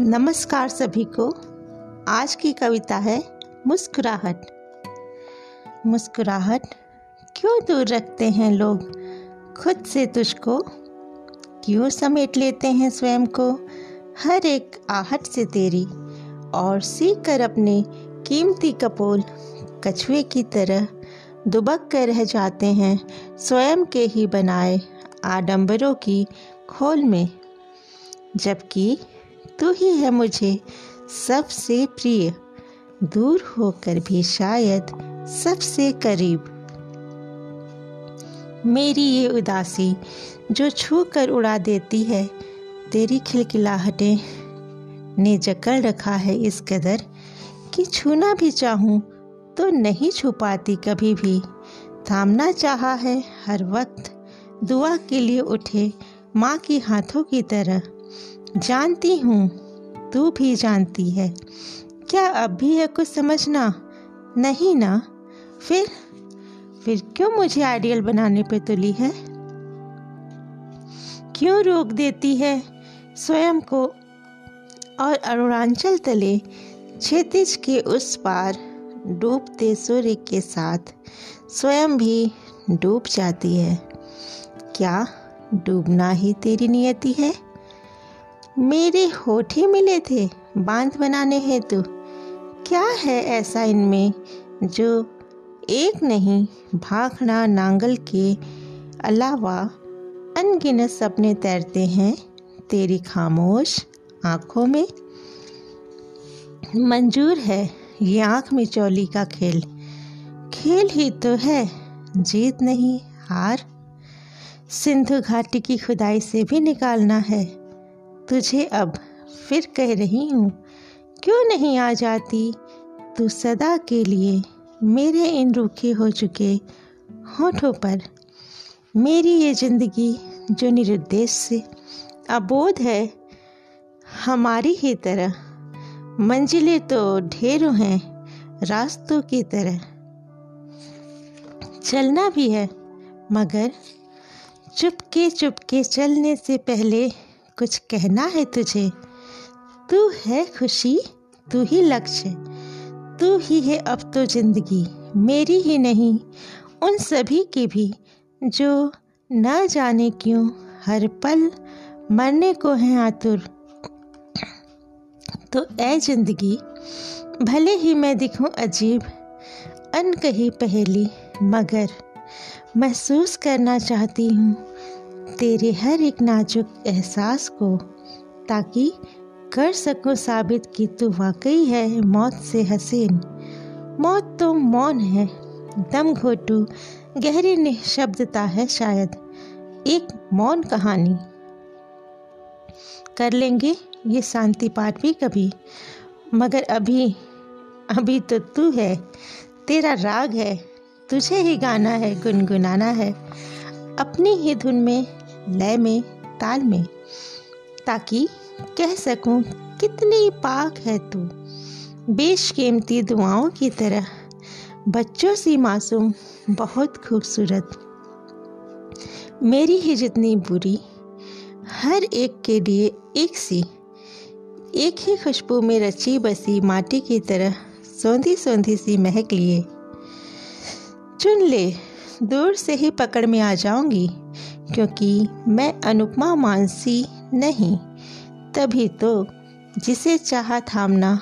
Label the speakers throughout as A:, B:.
A: नमस्कार सभी को। आज की कविता है मुस्कुराहट। मुस्कुराहट क्यों दूर रखते हैं लोग? खुद से तुझको क्यों समेट लेते हैं स्वयं को? हर एक आहट से तेरी और सीख कर अपने कीमती कपोल कछुए की तरह दुबक कर रह जाते हैं, स्वयं के ही बनाए आडंबरों की खोल में। जबकि तू ही है मुझे सबसे प्रिय। दूर होकर भी शायद सबसे करीब। मेरी ये उदासी जो छू कर उड़ा देती है, तेरी खिलखिलाहटें ने जकड़ रखा है इस कदर कि छूना भी चाहूँ तो नहीं छू पाती कभी भी। थामना चाहा है हर वक्त, दुआ के लिए उठे माँ की हाथों की तरह। जानती हूँ, तू भी जानती है। क्या अब भी है कुछ समझना नहीं ना? फिर फिर क्यों मुझे आइडियल बनाने पे तुली है? क्यों रोक देती है स्वयं को? और अरुणाचल तले क्षितिज के उस पार डूबते सूर्य के साथ स्वयं भी डूब जाती है। क्या डूबना ही तेरी नियति है? मेरे होठ ही मिले थे बाँध बनाने हेतु। क्या है ऐसा इनमें जो एक नहीं भाखड़ा नांगल के अलावा अनगिनत सपने तैरते हैं तेरी खामोश आँखों में? मंजूर है, ये आँख में का खेल। खेल ही तो है, जीत नहीं हार। सिंधु घाटी की खुदाई से भी निकालना है। तुझे अब फिर कह रही हूँ, क्यों नहीं आ जाती? तू सदा के लिए मेरे इन रूखे हो चुके होठों पर। मेरी ये ज़िंदगी जो निरुद्देश से अबोध है, हमारी ही तरह। मंजिलें तो ढेरों हैं, रास्तों की तरह। चलना भी है, मगर चुपके चुपके चलने से पहले कुछ कहना है तुझे। तू है खुशी, तू ही लक्ष्य, तू ही है अब तो ज़िंदगी, मेरी ही नहीं, उन सभी की भी, जो न जाने क्यों हर पल मरने को है आतुर। तो ऐ ज़िंदगी, भले ही मैं दिखूं अजीब अन कही पहली, मगर महसूस करना चाहती हूँ। तेरे हर एक नाजुक एहसास को, ताकि कर सकूँ साबित कि तू वाकई है मौत से हसीन। मौत तो मौन है, दम घोटू, गहरी निशब्दता है शायद, एक मौन कहानी। कर लेंगे ये शांति पाठ भी कभी, मगर अभी अभी तो तू है, तेरा राग है, तुझे ही गाना है, गुनगुनाना है। अपनी ही धुन में, लय में, ताल में, ताकि कह सकूँ, कितनी पाक है तू। बेशकीमती दुआओं की तरह, बच्चों सी मासूम, बहुत खूबसूरत। मेरी ही जितनी बुरी, हर एक के लिए एक सी। एक ही खुशबू में रची बसी माटी की तरह सौंधी सौंधी सी महक लिए। चुन ले दूर से ही पकड़ में आ जाऊँगी, क्योंकि मैं अनुपमा मानसी नहीं। तभी तो जिसे चाह थामना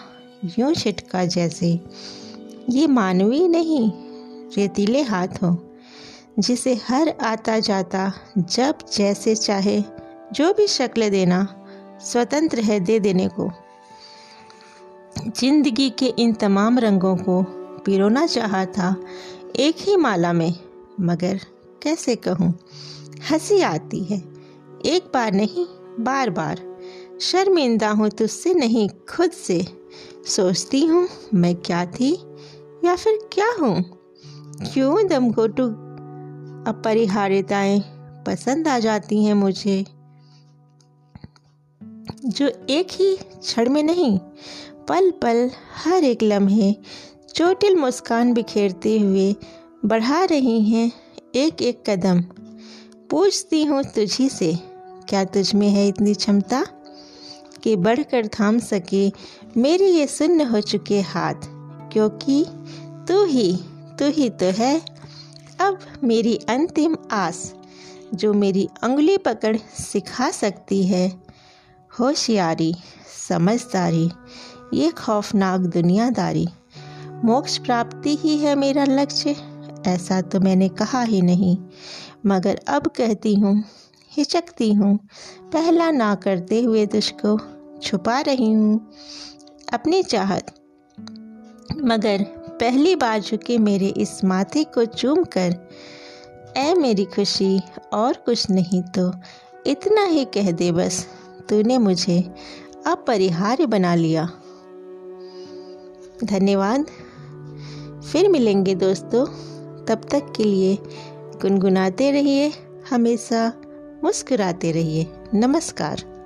A: यूँ छिटका जैसे। ये मानवी नहीं, रेतीले हाथ हो जिसे हर आता जाता, जब जैसे चाहे, जो भी शक्ल देना, स्वतंत्र है दे देने को। ज़िंदगी के इन तमाम रंगों को पिरोना चाहा था, एक ही माला में मगर कैसे कहूँ? हँसी आती है। एक बार नहीं बार बार शर्मिंदा हूँ तुझसे नहीं, खुद से। सोचती हूँ, मैं क्या थी या फिर क्या हूँ? क्यों दम घोटू? अपरिहार्यताएँ पसंद आ जाती हैं मुझे। जो एक ही क्षण में नहीं पल पल हर एक लम्हे। चोटिल मुस्कान बिखेरते हुए बढ़ा रही हैं एक एक कदम। पूछती हूँ तुझी से, क्या तुझ में है इतनी क्षमता के बढ़कर थाम सके? मेरे ये सुन्न हो चुके हाथ, क्योंकि तू ही तू ही तो है। अब मेरी अंतिम आस, जो मेरी उंगली पकड़ सिखा सकती है। होशियारी, समझदारी, ये खौफनाक दुनियादारी। मोक्ष प्राप्ति ही है मेरा लक्ष्य। ऐसा तो मैंने कहा ही नहीं, मगर अब कहती हूँ, हिचकती हूँ, पहला ना करते हुए तुझको छुपा रही हूँ, अपनी चाहत। मगर पहली बार झुके मेरे इस माथे को चूम कर, ऐ मेरी खुशी, और कुछ नहीं तो इतना ही कह दे बस, तूने मुझे अपरिहार्य बना लिया। धन्यवाद। फिर मिलेंगे दोस्तों। तब तक के लिए गुनगुनाते रहिए हमेशा मुस्कुराते रहिए। नमस्कार।